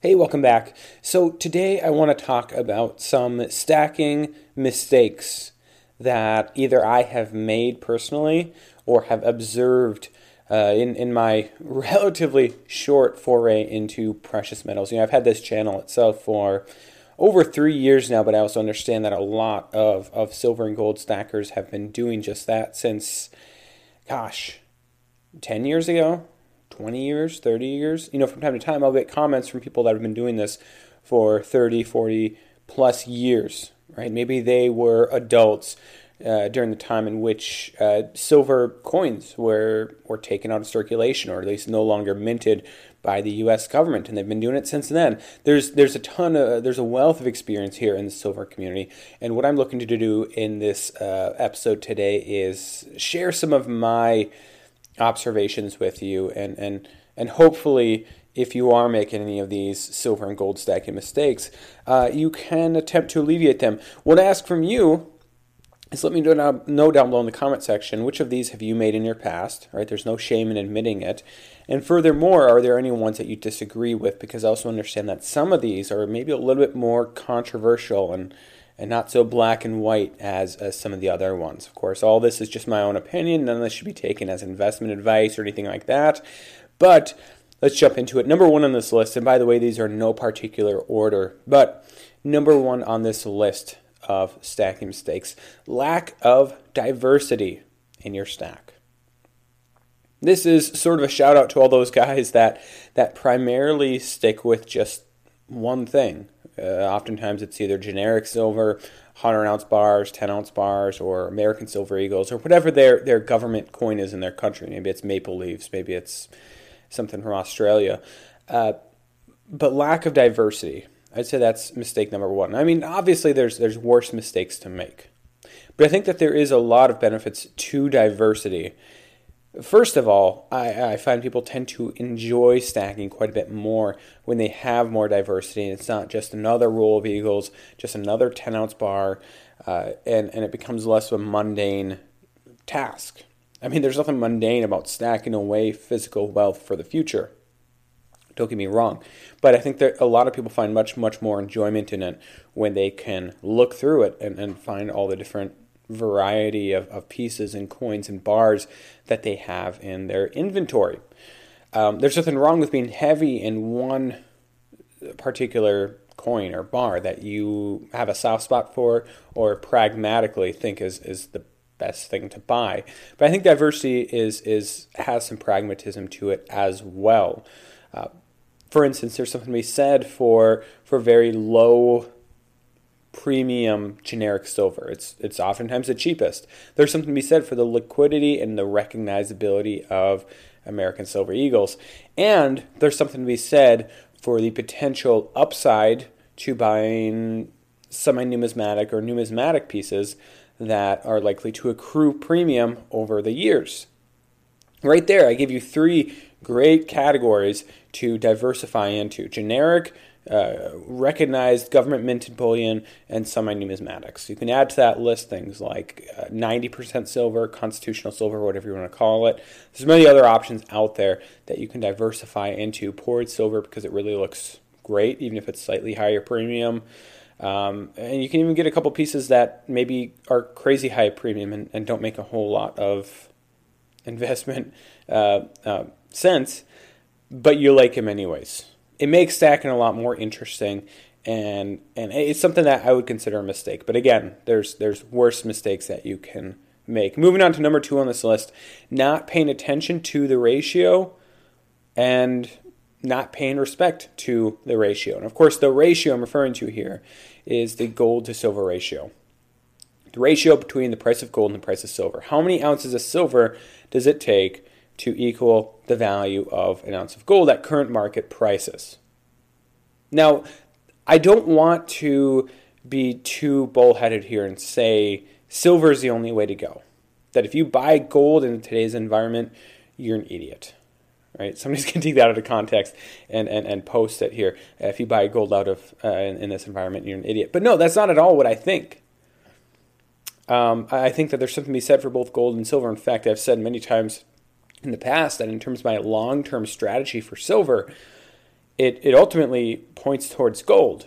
Hey, welcome back. So, today I want to talk about some stacking mistakes that either I have made personally or have observed uh, in, in my relatively short foray into precious metals. You know, I've had this channel itself for over three years now, but I also understand that a lot of, of silver and gold stackers have been doing just that since, gosh, 10 years ago, 20 years, 30 years. You know, from time to time, I'll get comments from people that have been doing this for 30, 40 plus years, right? Maybe they were adults uh, during the time in which uh, silver coins were, were taken out of circulation or at least no longer minted by the U.S. government, and they've been doing it since then. There's there's a ton of there's a wealth of experience here in the silver community, and what I'm looking to do in this uh, episode today is share some of my observations with you and and and hopefully if you are making any of these silver and gold stacking mistakes uh, you can attempt to alleviate them. What i ask from you is let me know down, below in the comment section which of these have you made in your past right? There's no shame in admitting it. And furthermore are there any ones that you disagree with? Because i also understand that some of these are maybe a little bit more controversial and and not so black and white as, as some of the other ones. Of course, all this is just my own opinion. None of this should be taken as investment advice or anything like that. But let's jump into it. Number one on this list, and by the way, these are no particular order, but number one on this list of stacking mistakes lack of diversity in your stack. This is sort of a shout out to all those guys that that primarily stick with just one thing, uh, oftentimes it's either generic silver, 100 ounce bars, 10 ounce bars, or American Silver Eagles, or whatever their, their government coin is in their country. Maybe it's maple leaves, maybe it's something from Australia. Uh, but lack of diversity, I'd say that's mistake number one. I mean, obviously, there's, there's worse mistakes to make. But I think that there is a lot of benefits to diversity First of all, I, I, find people tend to enjoy stacking quite a bit more when they have more diversity. And it's not just another roll of Eagles, just another 10 ounce bar, uh, and, and it becomes less of a mundane task. I mean, there's nothing mundane about stacking away physical wealth for the future. Don't get me wrong. But I think that a lot of people find much, much more enjoyment in it when they can look through it and, and find all the different variety of, of pieces and coins and bars that they have in their inventory. Um, there's nothing wrong with being heavy in one particular coin or bar that you have a soft spot for or pragmatically think is, is the best thing to buy. But I think diversity is is has some pragmatism to it as well. Uh, for instance, there's something to be said for for very low premium generic silver. It's it's oftentimes the cheapest. There's something to be said for the liquidity and the recognizability of American Silver Eagles. And there's something to be said for the potential upside to buying semi numismatic or numismatic pieces that are likely to accrue premium over the years. Right there, I give you three great categories to diversify into generic, uh, recognized government minted bullion and semi numismatics. You can add to that list things like uh, 90% silver, constitutional silver, whatever you want to call it. There's many other options out there that you can diversify into. Poured silver because it really looks great, even if it's slightly higher premium. Um, and you can even get a couple pieces that maybe are crazy high premium and, and don't make a whole lot of investment uh, uh sense, but you like them anyways it makes stacking a lot more interesting and and it's something that I would consider a mistake. But again, there's there's worse mistakes that you can make. Moving on to number two on this list, not paying attention to the ratio and not paying respect to the ratio. And of course, the ratio I'm referring to here is the gold to silver ratio. The ratio between the price of gold and the price of silver. How many ounces of silver does it take to equal the value of an ounce of gold at current market prices. Now, I don't want to be too bullheaded here and say silver is the only way to go. That if you buy gold in today's environment, you're an idiot. Right? Somebody's going to take that out of context and, and, and post it here. If you buy gold out of uh, in, in, this environment, you're an idiot. But no, that's not at all what I think. Um, I think that there's something to be said for both gold and silver. In fact, I've said many times in the past that in terms of my long term strategy for silver, it, it ultimately points towards gold.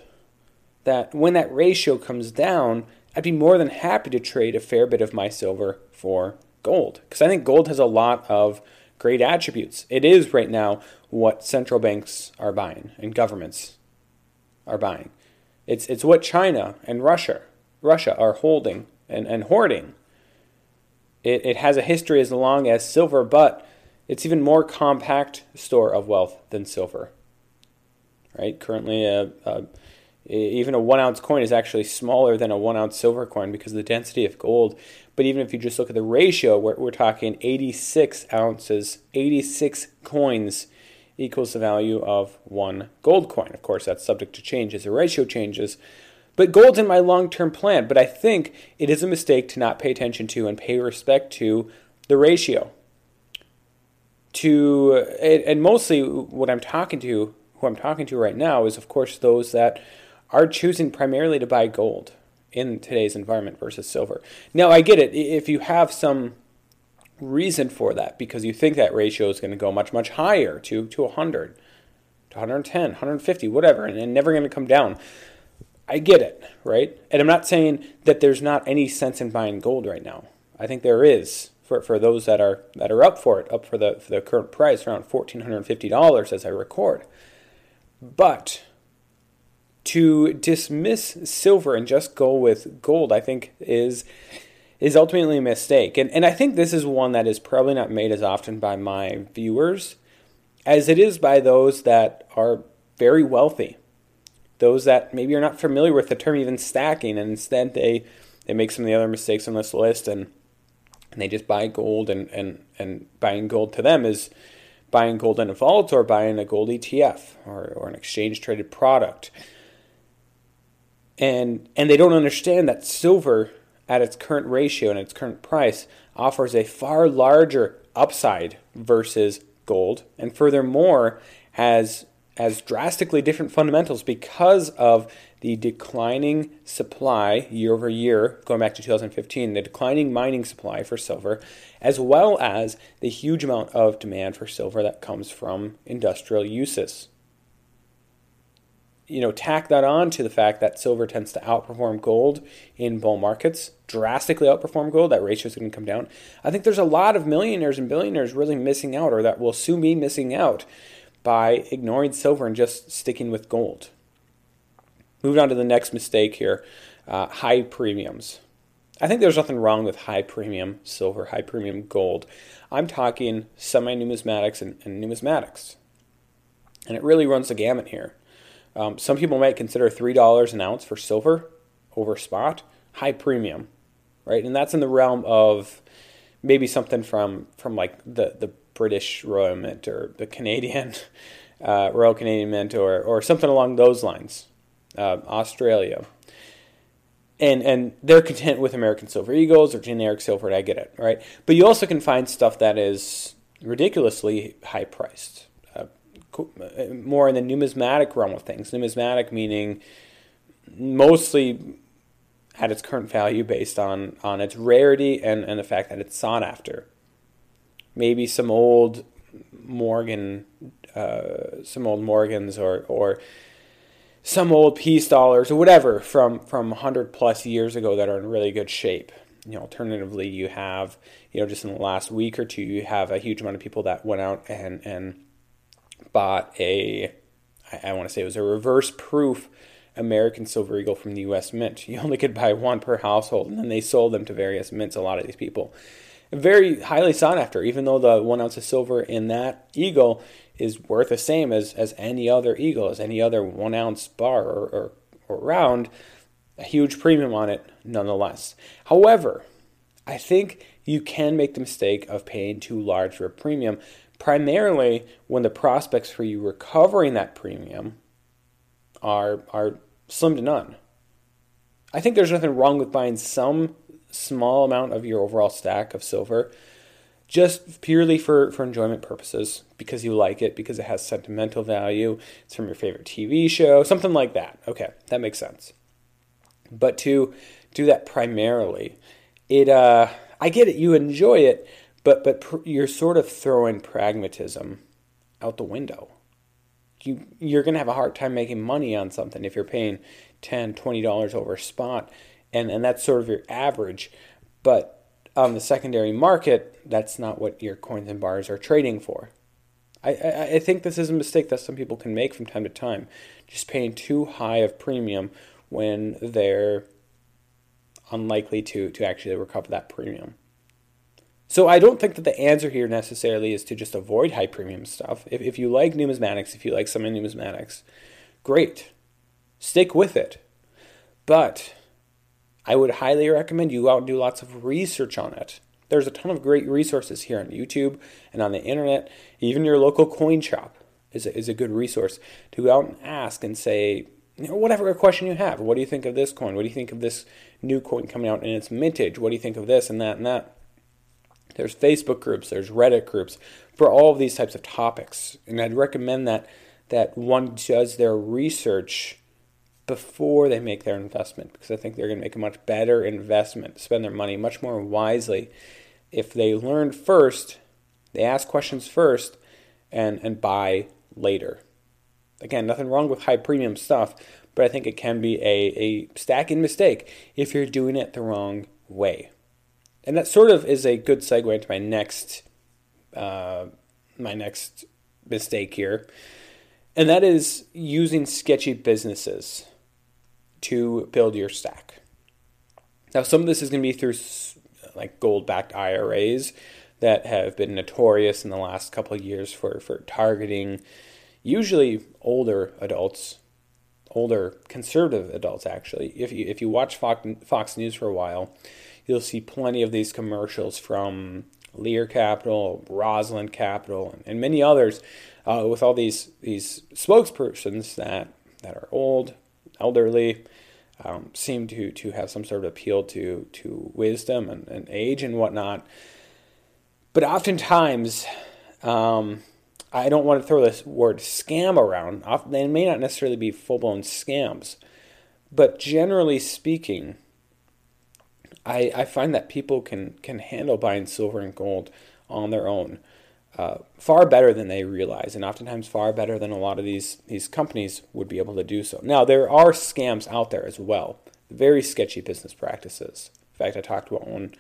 That when that ratio comes down, I'd be more than happy to trade a fair bit of my silver for gold. Because I think gold has a lot of great attributes. It is right now what central banks are buying and governments are buying. It's, it's what China and Russia, Russia are holding and, and hoarding. It, it has a history as long as silver, but it's even more compact store of wealth than silver. Right? Currently, a, uh, a, uh, even a one ounce coin is actually smaller than a one ounce silver coin because of the density of gold. But even if you just look at the ratio, we're, we're talking 86 ounces, 86 coins equals the value of one gold coin. Of course, that's subject to change as the ratio changes. But gold's in my long term plan, but I think it is a mistake to not pay attention to and pay respect to the ratio. To and mostly what I'm talking to, who I'm talking to right now, is of course those that are choosing primarily to buy gold in today's environment versus silver. Now I get it. If you have some reason for that because you think that ratio is going to go much much higher to to 100 to 110 150 whatever and, and never going to come down I get it, right? And I'm not saying that there's not any sense in buying gold right now. I think there is for, for those that are that are up for it, up for the for the current price around fourteen hundred and fifty dollars as I record. But to dismiss silver and just go with gold, I think is is ultimately a mistake. And and I think this is one that is probably not made as often by my viewers as it is by those that are very wealthy those that maybe are not familiar with the term even stacking, and instead they they make some of the other mistakes on this list, and and they just buy gold, and and and buying gold to them is buying gold in a vault or buying a gold ETF or, or an exchange traded product. And and they don't understand that silver at its current ratio and its current price offers a far larger upside versus gold and furthermore has has drastically different fundamentals because of the declining supply year over year, going back to 2015, the declining mining supply for silver, as well as the huge amount of demand for silver that comes from industrial uses. You know, tack that on to the fact that silver tends to outperform gold in bull markets, drastically outperform gold. That ratio is going to come down. I think there's a lot of millionaires and billionaires really missing out, or that will soon be missing out by ignoring silver and just sticking with gold. Moving on to the next mistake here uh, high premiums. I think there's nothing wrong with high premium silver, high premium gold. I'm talking semi numismatics and, and, numismatics. And it really runs the gamut here. Um, some people might consider $3 an ounce for silver over spot high premium, right? And that's in the realm of maybe something from from like the the British Royal Mint or the Canadian uh, Royal Canadian Mint or or something along those lines. Uh, Australia. And, and they're content with American Silver Eagles or generic silver, I get it, right? But you also can find stuff that is ridiculously high priced, uh, more in the numismatic realm of things. Numismatic meaning mostly at its current value based on, on its rarity and, and the fact that it's sought after maybe some old Morgan, uh, some old Morgans or or some old peace dollars or whatever from from 100 plus years ago that are in really good shape. You know, alternatively, you have you know just in the last week or two, you have a huge amount of people that went out and and bought a I, I want to say it was a reverse proof American Silver Eagle from the U.S. Mint. You only could buy one per household, and then they sold them to various mints. A lot of these people, very highly sought after, even though the one ounce of silver in that eagle is worth the same as, as any other eagle, as any other one ounce bar or, or, or round, a huge premium on it nonetheless. However, I think you can make the mistake of paying too large for a premium, primarily when the prospects for you recovering that premium are are slim to none. I think there's nothing wrong with buying some small amount of your overall stack of silver just purely for, for enjoyment purposes because you like it, because it has sentimental value, it's from your favorite TV show, something like that. Okay, that makes sense. But to do that primarily, it uh, I get it, you enjoy it, but but pr- you're sort of throwing pragmatism out the window. You you're gonna have a hard time making money on something if you're paying 10 20 dollars over spot, and and that's sort of your average. But on the secondary market, that's not what your coins and bars are trading for. I, I, I think this is a mistake that some people can make from time to time, just paying too high of premium when they're unlikely to, to actually recover that premium. So I don't think that the answer here necessarily is to just avoid high premium stuff. If, if you like numismatics, if you like some numismatics, great. Stick with it. But I would highly recommend you go out and do lots of research on it. There's a ton of great resources here on YouTube and on the internet. Even your local coin shop is a, is a good resource to go out and ask and say, you know, whatever question you have. What do you think of this coin? What do you think of this new coin coming out in its mintage? What do you think of this and that and that? There's Facebook groups, there's Reddit groups for all of these types of topics. And I'd recommend that that one does their research before they make their investment because I think they're going to make a much better investment, spend their money much more wisely if they learn first, they ask questions first, and, and buy later. Again, nothing wrong with high premium stuff, but I think it can be a, a stacking mistake if you're doing it the wrong way. And that sort of is a good segue into my next uh, my next mistake here, and that is using sketchy businesses to build your stack. Now, some of this is going to be through like gold backed IRAs that have been notorious in the last couple of years for, for targeting usually older adults, older conservative adults, actually. If you, if you watch Fox, Fox News for a while, you'll see plenty of these commercials from Lear Capital, Rosland Capital, and, and many others uh, with all these, these spokespersons that, that are old, elderly, um, seem to to have some sort of appeal to to wisdom and, and age and whatnot. But oftentimes, um, I don't want to throw this word scam around. They may not necessarily be full blown scams, but generally speaking, I, I find that people can can handle buying silver and gold on their own uh, far better than they realize, and oftentimes far better than a lot of these these companies would be able to do so. Now, there are scams out there as well, very sketchy business practices. In fact, I talked about one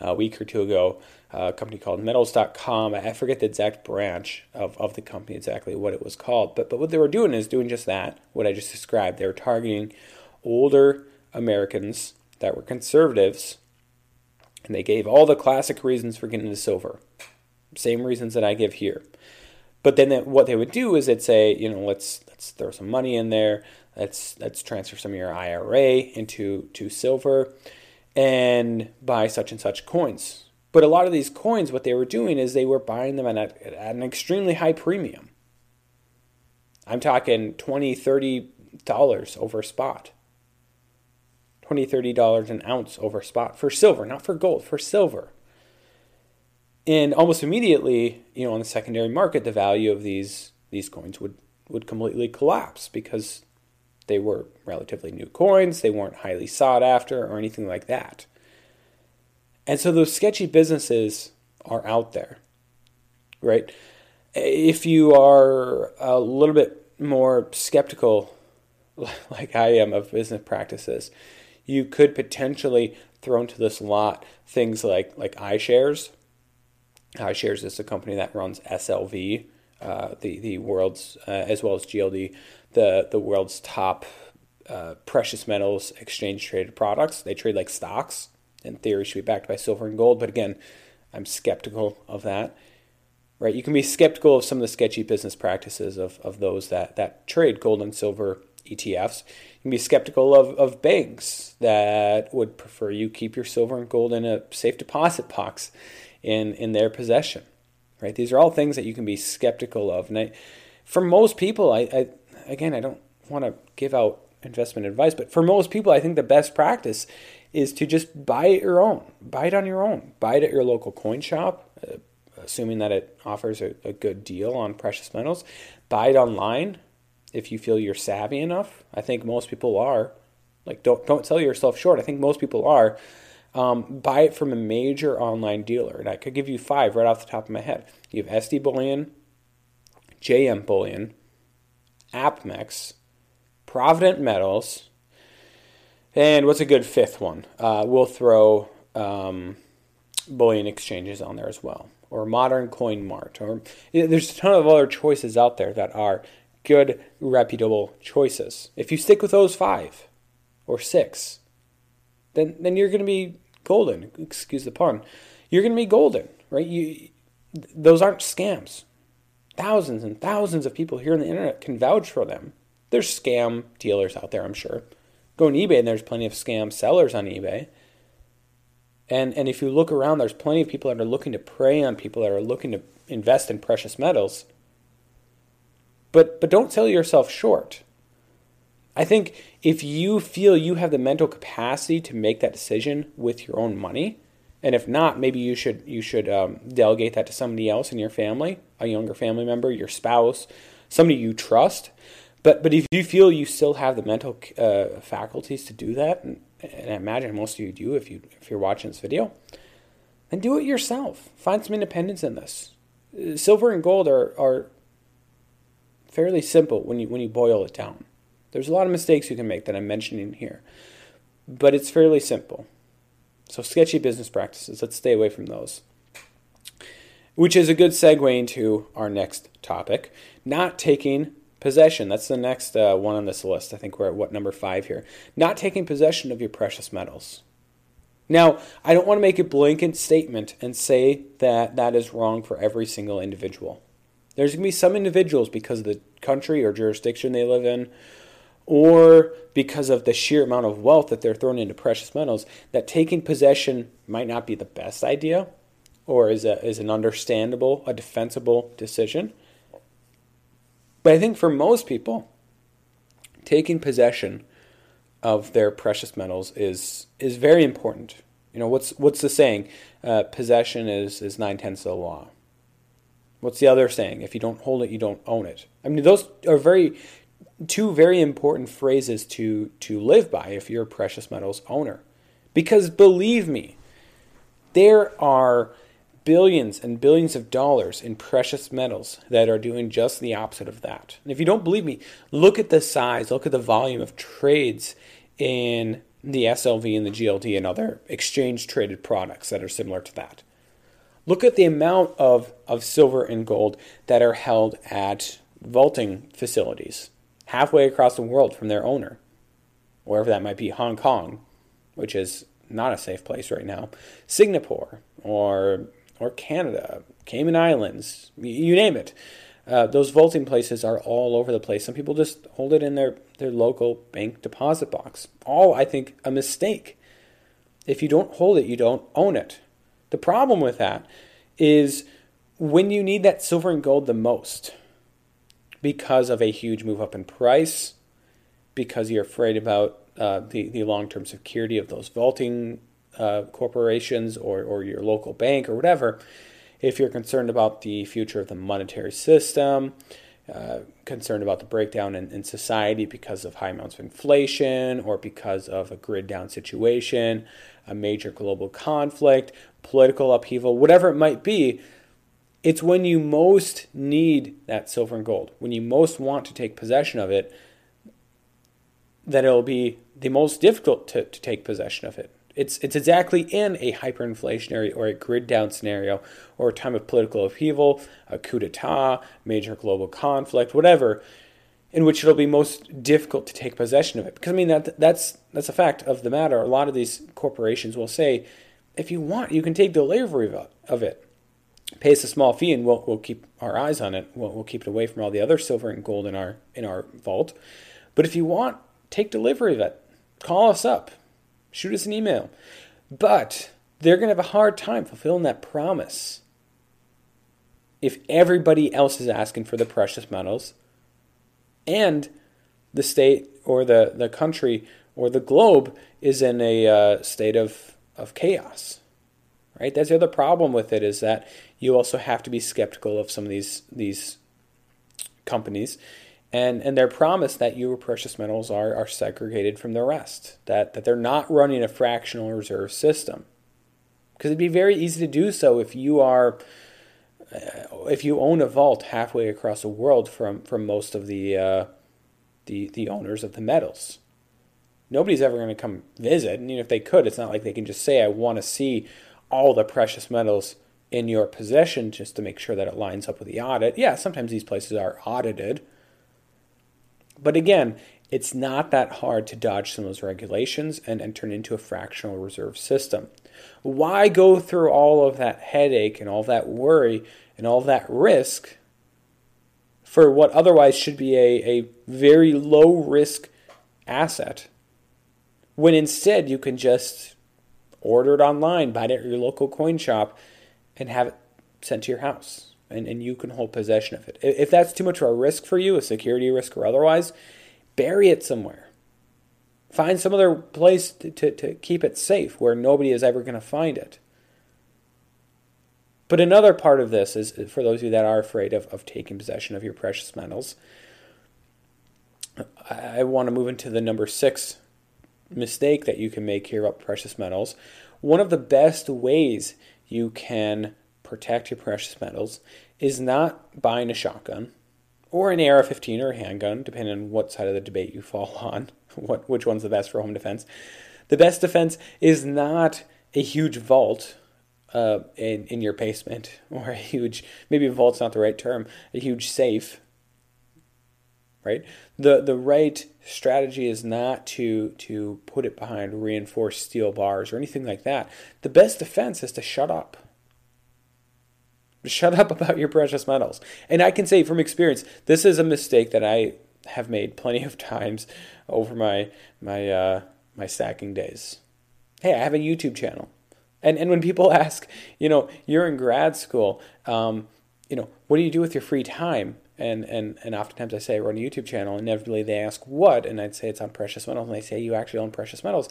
a week or two ago, a company called Metals.com. I forget the exact branch of, of the company, exactly what it was called, but but what they were doing is doing just that, what I just described. They were targeting older Americans that were conservatives, and they gave all the classic reasons for getting into silver same reasons that I give here. But then what they would do is they'd say, you know, let's let's throw some money in there. Let's let's transfer some of your IRA into to silver and buy such and such coins. But a lot of these coins, what they were doing is they were buying them at, at an extremely high premium. I'm talking 20 30 dollars over spot. 20 30 dollars an ounce over spot for silver, not for gold, for silver. And almost immediately, you know, on the secondary market, the value of these these coins would would completely collapse because they were relatively new coins, they weren't highly sought after or anything like that. And so those sketchy businesses are out there, right? If you are a little bit more skeptical, like I am, of business practices, you could potentially throw into this lot things like like iShares, iShares is a company that runs SLV, uh, the the world's uh, as well as GLD, the the world's top uh, precious metals exchange traded products. They trade like stocks. In theory, should be backed by silver and gold, but again, I'm skeptical of that. Right? You can be skeptical of some of the sketchy business practices of, of those that that trade gold and silver ETFs. You can be skeptical of, of banks that would prefer you keep your silver and gold in a safe deposit box in, in their possession. Right? These are all things that you can be skeptical of. And I, for most people, I, I again, I don't want to give out investment advice, but for most people, I think the best practice is to just buy it your own. Buy it on your own. Buy it at your local coin shop, uh, assuming that it offers a, a good deal on precious metals. Buy it online if you feel you're savvy enough. I think most people are. Like, don't don't sell yourself short. I think most people are. Um, buy it from a major online dealer, and I could give you five right off the top of my head. You have SD Bullion, JM Bullion, APMEX, Provident Metals, and what's a good fifth one? Uh, we'll throw um, bullion exchanges on there as well, or Modern Coin Mart, or there's a ton of other choices out there that are good, reputable choices. If you stick with those five or six, then then you're going to be golden. Excuse the pun. You're going to be golden, right? You those aren't scams. Thousands and thousands of people here on the internet can vouch for them. There's scam dealers out there, I'm sure. Go on eBay and there's plenty of scam sellers on eBay. And and if you look around, there's plenty of people that are looking to prey on people that are looking to invest in precious metals. But but don't sell yourself short. I think if you feel you have the mental capacity to make that decision with your own money, and if not, maybe you should you should um, delegate that to somebody else in your family, a younger family member, your spouse, somebody you trust. But but if you feel you still have the mental uh, faculties to do that, and, and I imagine most of you do if you if you're watching this video, then do it yourself. Find some independence in this. Silver and gold are are fairly simple when you when you boil it down. There's a lot of mistakes you can make that I'm mentioning here, but it's fairly simple. So sketchy business practices, let's stay away from those. Which is a good segue into our next topic, not taking Possession, that's the next uh, one on this list. I think we're at what number five here. Not taking possession of your precious metals. Now, I don't want to make a blanket statement and say that that is wrong for every single individual. There's going to be some individuals because of the country or jurisdiction they live in, or because of the sheer amount of wealth that they're throwing into precious metals, that taking possession might not be the best idea or is, a, is an understandable, a defensible decision. But I think for most people, taking possession of their precious metals is is very important. You know what's what's the saying? Uh, possession is is nine tenths of the law. What's the other saying? If you don't hold it, you don't own it. I mean, those are very two very important phrases to to live by if you're a precious metals owner. Because believe me, there are billions and billions of dollars in precious metals that are doing just the opposite of that. And if you don't believe me, look at the size, look at the volume of trades in the SLV and the GLD and other exchange traded products that are similar to that. Look at the amount of, of silver and gold that are held at vaulting facilities halfway across the world from their owner, wherever that might be, Hong Kong, which is not a safe place right now, Singapore, or or Canada, Cayman Islands, you name it. Uh, those vaulting places are all over the place. Some people just hold it in their, their local bank deposit box. All, I think, a mistake. If you don't hold it, you don't own it. The problem with that is when you need that silver and gold the most because of a huge move up in price, because you're afraid about uh, the, the long term security of those vaulting uh, corporations or, or your local bank or whatever, if you're concerned about the future of the monetary system, uh, concerned about the breakdown in, in, society because of high amounts of inflation or because of a grid down situation, a major global conflict, political upheaval, whatever it might be, it's when you most need that silver and gold, when you most want to take possession of it, that it'll be the most difficult to, to take possession of it. It's, it's exactly in a hyperinflationary or a grid down scenario or a time of political upheaval, a coup d'etat, major global conflict, whatever, in which it'll be most difficult to take possession of it. Because I mean that that's that's a fact of the matter. A lot of these corporations will say, if you want, you can take delivery of it. Pay us a small fee, and we'll, we'll keep our eyes on it. We'll, we'll keep it away from all the other silver and gold in our in our vault. But if you want, take delivery of it. Call us up, shoot us an email. But they're going to have a hard time fulfilling that promise if everybody else is asking for the precious metals and the state or the, the country or the globe is in a uh, state of, of chaos right? That's the other problem with it is that you also have to be skeptical of some of these these companies. And and their promise that your precious metals are, are segregated from the rest that that they're not running a fractional reserve system. Because it'd be very easy to do so if you are uh, if you own a vault halfway across the world from from most of the uh, the the owners of the metals. Nobody's ever going to come visit, and even if they could, it's not like they can just say, "I want to see all the precious metals in your possession," just to make sure that it lines up with the audit. Yeah, sometimes these places are audited, but again, it's not that hard to dodge some of those regulations and, turn into a fractional reserve system. Why go through all of that headache and all that worry and all that risk for what otherwise should be a, a very low risk asset when instead you can just order it online, buy it at your local coin shop, and have it sent to your house? And, and you can hold possession of it. If that's too much of a risk for you, a security risk or otherwise, bury it somewhere. Find some other place to, to, to keep it safe where nobody is ever going to find it. But another part of this is for those of you that are afraid of, of taking possession of your precious metals. I, I want to move into the number six mistake that you can make here about precious metals. One of the best ways you can protect your precious metals is not buying a shotgun or an AR-15 or a handgun, depending on what side of the debate you fall on what which one's the best for home defense. The best defense is not a huge vault uh, in in your basement or a huge maybe vault's not the right term a huge safe. Right. The the right strategy is not to to put it behind reinforced steel bars or anything like that. The best defense is to shut up. Shut up about your precious metals. And I can say from experience, this is a mistake that I have made plenty of times over my my uh, my stacking days. Hey, I have a YouTube channel, and and when people ask, you know, you're in grad school, um, you know, what do you do with your free time? And and and oftentimes I say we're on a YouTube channel. Inevitably they ask what, and I'd say it's on precious metals, and they say you actually own precious metals.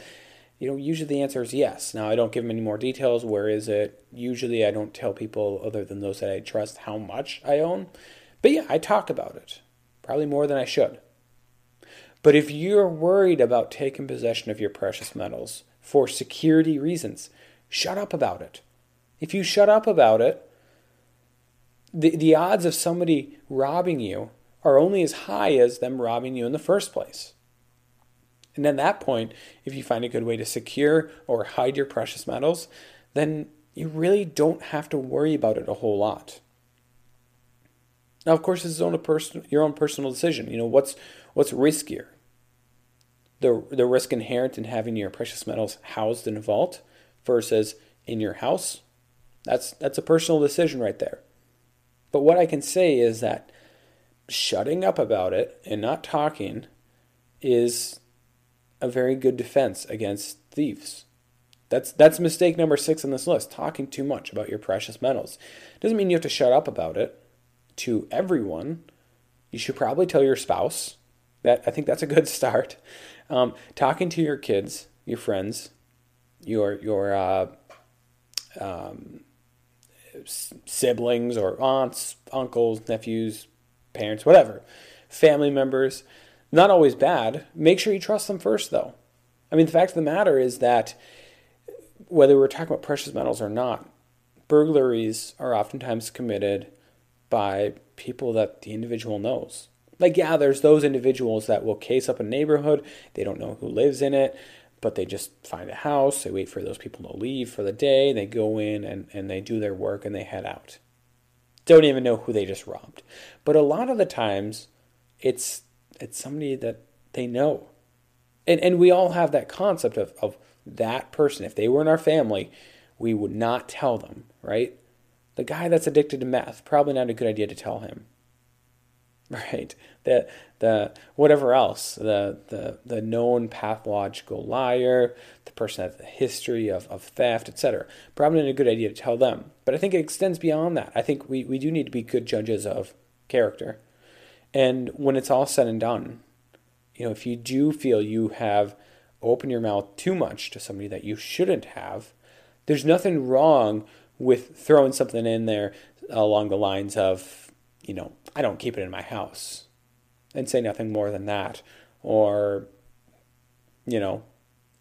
You know, usually the answer is yes. Now I don't give them any more details. Where is it? Usually I don't tell people other than those that I trust how much I own. But yeah, I talk about it probably more than I should. But if you're worried about taking possession of your precious metals for security reasons, shut up about it. If you shut up about it, the, the odds of somebody robbing you are only as high as them robbing you in the first place. And at that point, if you find a good way to secure or hide your precious metals, then you really don't have to worry about it a whole lot. Now, of course, this is your own personal decision. You know what's what's riskier, the the risk inherent in having your precious metals housed in a vault versus in your house. That's that's a personal decision right there. But what I can say is that shutting up about it and not talking is a very good defense against thieves. That's that's mistake number 6 on this list, talking too much about your precious metals. Doesn't mean you have to shut up about it to everyone. You should probably tell your spouse. That I think that's a good start. Um, talking to your kids, your friends, your your uh, um, siblings or aunts, uncles, nephews, parents, whatever, family members. Not always bad. Make sure you trust them first, though. I mean, the fact of the matter is that whether we're talking about precious metals or not, burglaries are oftentimes committed by people that the individual knows. Like, yeah, there's those individuals that will case up a neighborhood, they don't know who lives in it, but they just find a house, they wait for those people to leave for the day, they go in and, and they do their work and they head out. Don't even know who they just robbed. But a lot of the times, it's it's somebody that they know. And and we all have that concept of, of that person. If they were in our family, we would not tell them, right? The guy that's addicted to meth, probably not a good idea to tell him. right? The the whatever else, the the the known pathological liar, the person that has a history of, of theft, etc. Probably not a good idea to tell them. But I think it extends beyond that. I think we, we do need to be good judges of character. And when it's all said and done, you know, if you do feel you have opened your mouth too much to somebody that you shouldn't have, there's nothing wrong with throwing something in there along the lines of, you know, I don't keep it in my house and say nothing more than that. Or, you know,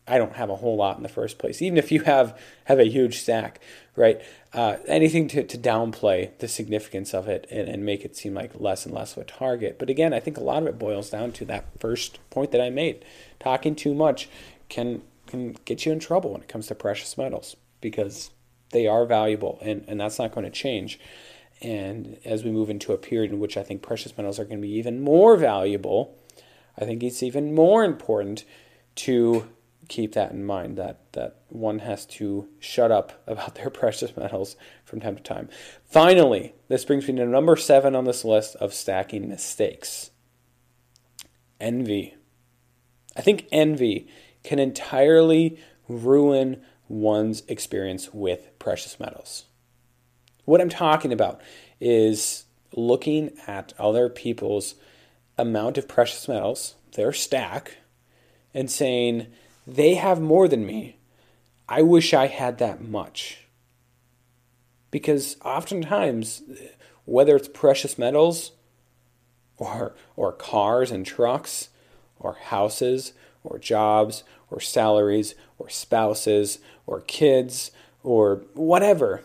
I don't have a whole lot in the first place. Even if you have have a huge stack, right? Uh, anything to, to downplay the significance of it and, and make it seem like less and less of a target. But again, I think a lot of it boils down to that first point that I made. Talking too much can can get you in trouble when it comes to precious metals because they are valuable and, and that's not going to change. And as we move into a period in which I think precious metals are going to be even more valuable, I think it's even more important to keep that in mind that that one has to shut up about their precious metals from time to time. Finally, this brings me to number 7 on this list of stacking mistakes. Envy. I think envy can entirely ruin one's experience with precious metals. What I'm talking about is looking at other people's amount of precious metals, their stack, and saying, they have more than me. I wish I had that much. Because oftentimes, whether it's precious metals or, or cars and trucks or houses or jobs or salaries or spouses or kids or whatever,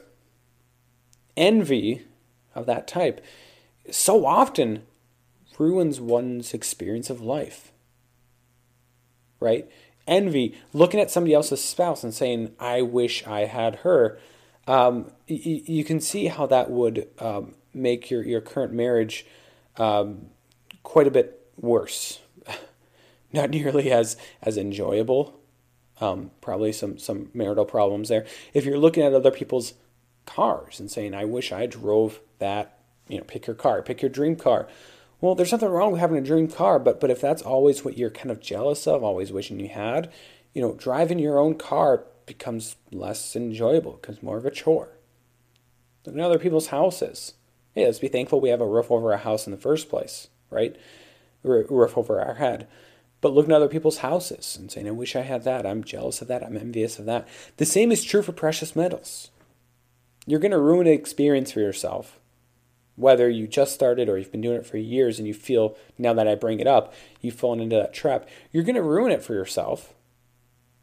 envy of that type so often ruins one's experience of life. Right? envy, looking at somebody else's spouse and saying, I wish I had her, um, y- you can see how that would um, make your, your current marriage um, quite a bit worse. Not nearly as, as enjoyable. Um, probably some, some marital problems there. If you're looking at other people's cars and saying, I wish I drove that, you know, pick your car, pick your dream car. Well, there's nothing wrong with having a dream car, but but if that's always what you're kind of jealous of, always wishing you had, you know, driving your own car becomes less enjoyable, becomes more of a chore. Look at other people's houses. Hey, let's be thankful we have a roof over our house in the first place, right? R- roof over our head. But looking at other people's houses and saying, I wish I had that. I'm jealous of that. I'm envious of that. The same is true for precious metals. You're going to ruin an experience for yourself whether you just started or you've been doing it for years and you feel now that I bring it up, you've fallen into that trap, you're going to ruin it for yourself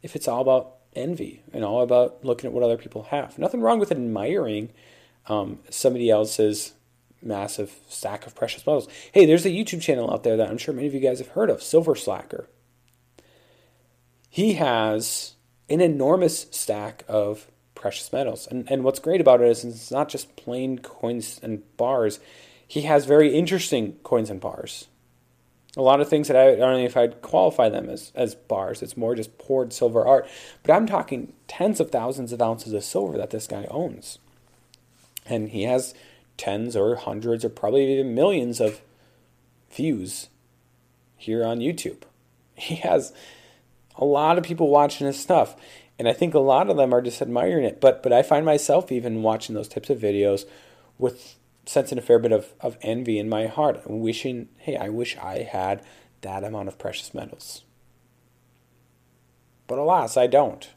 if it's all about envy and all about looking at what other people have. Nothing wrong with admiring um, somebody else's massive stack of precious metals. Hey, there's a YouTube channel out there that I'm sure many of you guys have heard of, Silver Slacker. He has an enormous stack of precious metals. And, and what's great about it is it's not just plain coins and bars. He has very interesting coins and bars. A lot of things that I, I don't know if I'd qualify them as, as bars. It's more just poured silver art. But I'm talking tens of thousands of ounces of silver that this guy owns. And he has tens or hundreds or probably even millions of views here on YouTube. He has a lot of people watching his stuff and I think a lot of them are just admiring it. But but I find myself even watching those types of videos with sensing a fair bit of, of envy in my heart wishing, hey, I wish I had that amount of precious metals. But alas, I don't.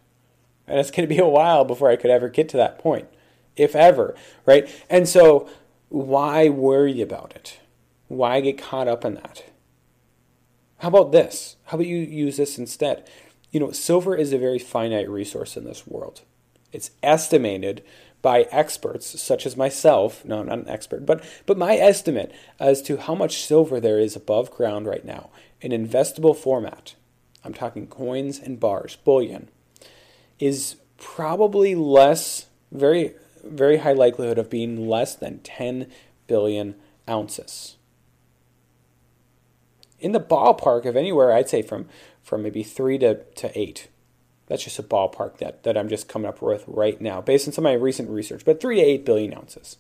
And it's going to be a while before I could ever get to that point, if ever, right? And so, why worry about it? Why get caught up in that? How about this? How about you use this instead? You know, silver is a very finite resource in this world. It's estimated by experts such as myself, no, I'm not an expert, but but my estimate as to how much silver there is above ground right now in investable format. I'm talking coins and bars, bullion, is probably less, very very high likelihood of being less than 10 billion ounces. In the ballpark of anywhere, I'd say from from maybe three to, to eight. That's just a ballpark that, that I'm just coming up with right now, based on some of my recent research, but three to eight billion ounces.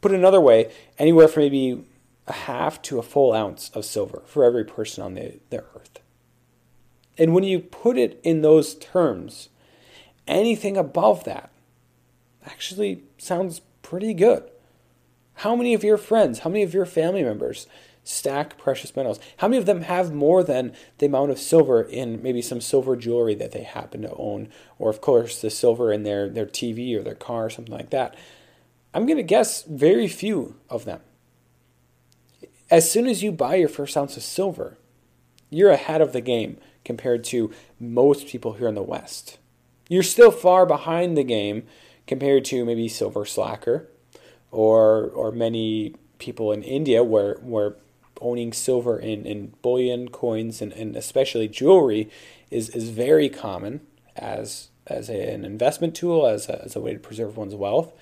Put another way, anywhere from maybe a half to a full ounce of silver for every person on the, the earth. And when you put it in those terms, anything above that actually sounds pretty good. How many of your friends, how many of your family members stack precious metals? How many of them have more than the amount of silver in maybe some silver jewelry that they happen to own, or of course the silver in their, their TV or their car or something like that? I'm going to guess very few of them. As soon as you buy your first ounce of silver, you're ahead of the game compared to most people here in the West. You're still far behind the game compared to maybe Silver Slacker or or many people in India where where owning silver in, in bullion coins and, and especially jewelry is, is very common as as a, an investment tool as a, as a way to preserve one's wealth.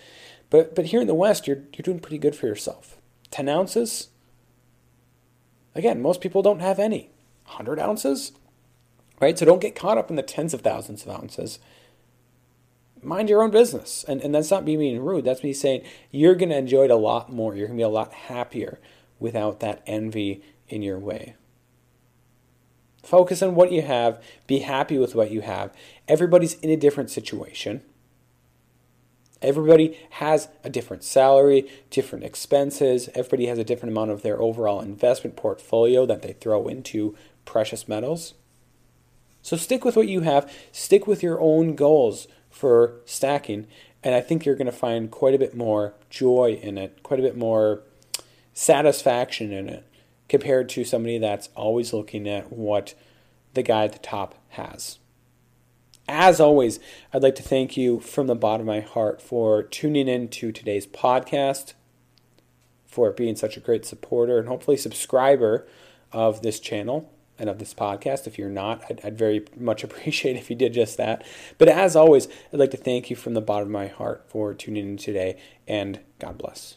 But but here in the west you're you're doing pretty good for yourself. 10 ounces? Again most people don't have any. 100 ounces? Right? So don't get caught up in the tens of thousands of ounces. Mind your own business. And, and that's not me being rude. That's me saying you're going to enjoy it a lot more. You're going to be a lot happier without that envy in your way. Focus on what you have. Be happy with what you have. Everybody's in a different situation. Everybody has a different salary, different expenses. Everybody has a different amount of their overall investment portfolio that they throw into precious metals. So stick with what you have, stick with your own goals for stacking. And I think you're going to find quite a bit more joy in it, quite a bit more satisfaction in it compared to somebody that's always looking at what the guy at the top has. As always, I'd like to thank you from the bottom of my heart for tuning in to today's podcast, for being such a great supporter and hopefully subscriber of this channel and of this podcast. If you're not, I'd, I'd, very much appreciate if you did just that. But as always, I'd like to thank you from the bottom of my heart for tuning in today, and God bless.